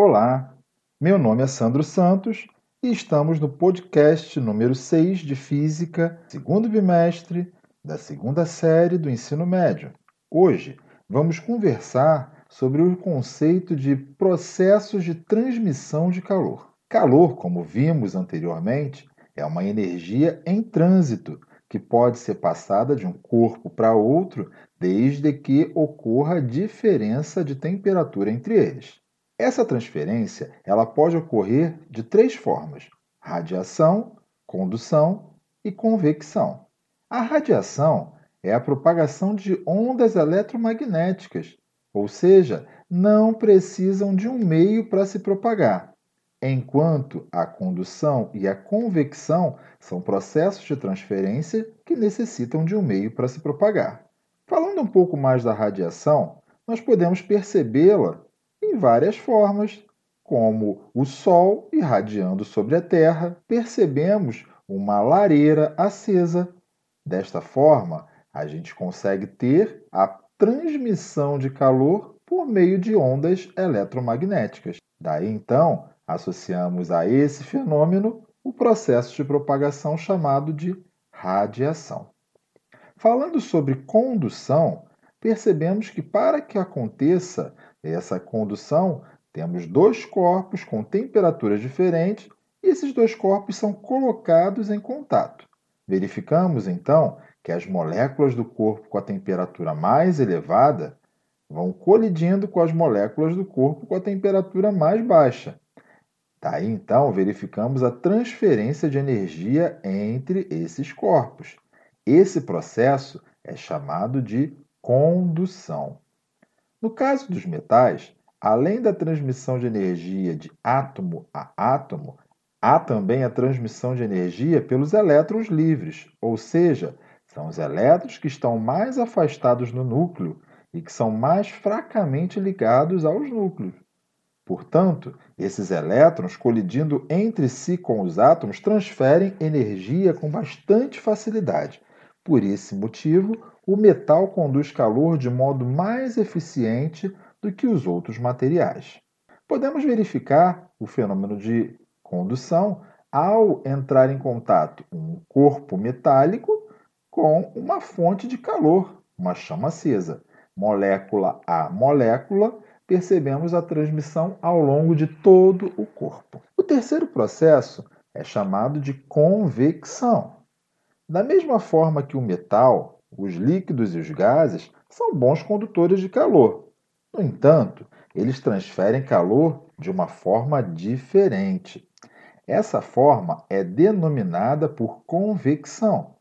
Olá, meu nome é Sandro Santos e estamos no podcast número 6 de Física, segundo bimestre da segunda série do ensino médio. Hoje vamos conversar sobre o conceito de processos de transmissão de calor. Calor, como vimos anteriormente, é uma energia em trânsito que pode ser passada de um corpo para outro desde que ocorra diferença de temperatura entre eles. Essa transferência ela pode ocorrer de três formas: radiação, condução e convecção. A radiação é a propagação de ondas eletromagnéticas, ou seja, não precisam de um meio para se propagar, enquanto a condução e a convecção são processos de transferência que necessitam de um meio para se propagar. Falando um pouco mais da radiação, nós podemos percebê-la em várias formas, como o Sol irradiando sobre a Terra, percebemos uma lareira acesa. Desta forma, a gente consegue ter a transmissão de calor por meio de ondas eletromagnéticas. Daí então, associamos a esse fenômeno o processo de propagação chamado de radiação. Falando sobre condução, percebemos que para que aconteça essa condução, temos dois corpos com temperaturas diferentes e esses dois corpos são colocados em contato. Verificamos então que as moléculas do corpo com a temperatura mais elevada vão colidindo com as moléculas do corpo com a temperatura mais baixa. Daí então verificamos a transferência de energia entre esses corpos. Esse processo é chamado de condução. No caso dos metais, além da transmissão de energia de átomo a átomo, há também a transmissão de energia pelos elétrons livres, ou seja, são os elétrons que estão mais afastados no núcleo e que são mais fracamente ligados aos núcleos. Portanto, esses elétrons, colidindo entre si com os átomos, transferem energia com bastante facilidade. Por esse motivo, o metal conduz calor de modo mais eficiente do que os outros materiais. Podemos verificar o fenômeno de condução ao entrar em contato um corpo metálico com uma fonte de calor, uma chama acesa. Molécula a molécula, percebemos a transmissão ao longo de todo o corpo. O terceiro processo é chamado de convecção. Da mesma forma que o metal os líquidos e os gases são bons condutores de calor. No entanto, eles transferem calor de uma forma diferente. Essa forma é denominada por convecção.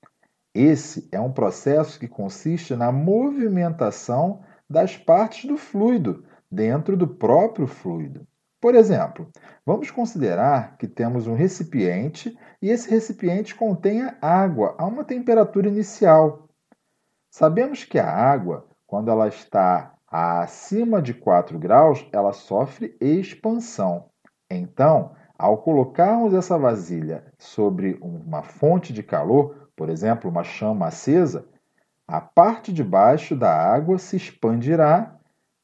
Esse é um processo que consiste na movimentação das partes do fluido dentro do próprio fluido. Por exemplo, vamos considerar que temos um recipiente e esse recipiente contenha água a uma temperatura inicial. Sabemos que a água, quando ela está acima de 4 graus, ela sofre expansão. Então, ao colocarmos essa vasilha sobre uma fonte de calor, por exemplo, uma chama acesa, a parte de baixo da água se expandirá,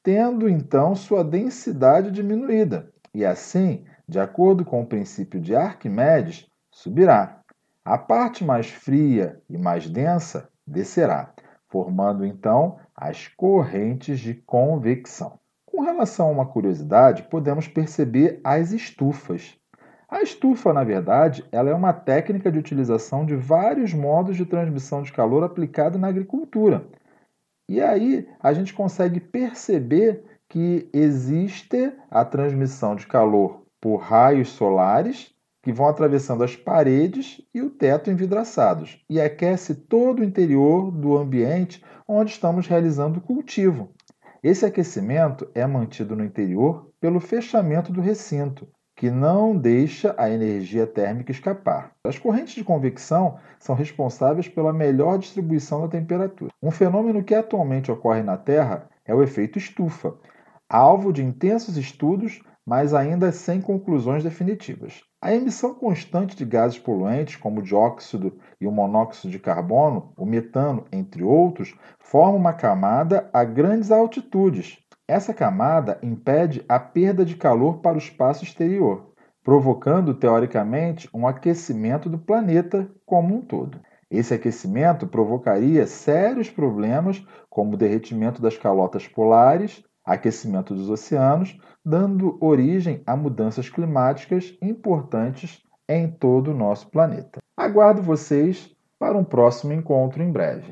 tendo então sua densidade diminuída, e assim, de acordo com o princípio de Arquimedes, subirá. A parte mais fria e mais densa descerá formando então as correntes de convecção. Com relação a uma curiosidade, podemos perceber as estufas. A estufa, na verdade, ela é uma técnica de utilização de vários modos de transmissão de calor aplicado na agricultura. E aí a gente consegue perceber que existe a transmissão de calor por raios solares que vão atravessando as paredes e o teto envidraçados e aquece todo o interior do ambiente onde estamos realizando o cultivo. Esse aquecimento é mantido no interior pelo fechamento do recinto, que não deixa a energia térmica escapar. As correntes de convecção são responsáveis pela melhor distribuição da temperatura. Um fenômeno que atualmente ocorre na Terra é o efeito estufa, alvo de intensos estudos, mas ainda sem conclusões definitivas. A emissão constante de gases poluentes, como o dióxido e o monóxido de carbono, o metano, entre outros, forma uma camada a grandes altitudes. Essa camada impede a perda de calor para o espaço exterior, provocando teoricamente um aquecimento do planeta como um todo. Esse aquecimento provocaria sérios problemas, como o derretimento das calotas polares, aquecimento dos oceanos, dando origem a mudanças climáticas importantes em todo o nosso planeta. Aguardo vocês para um próximo encontro em breve.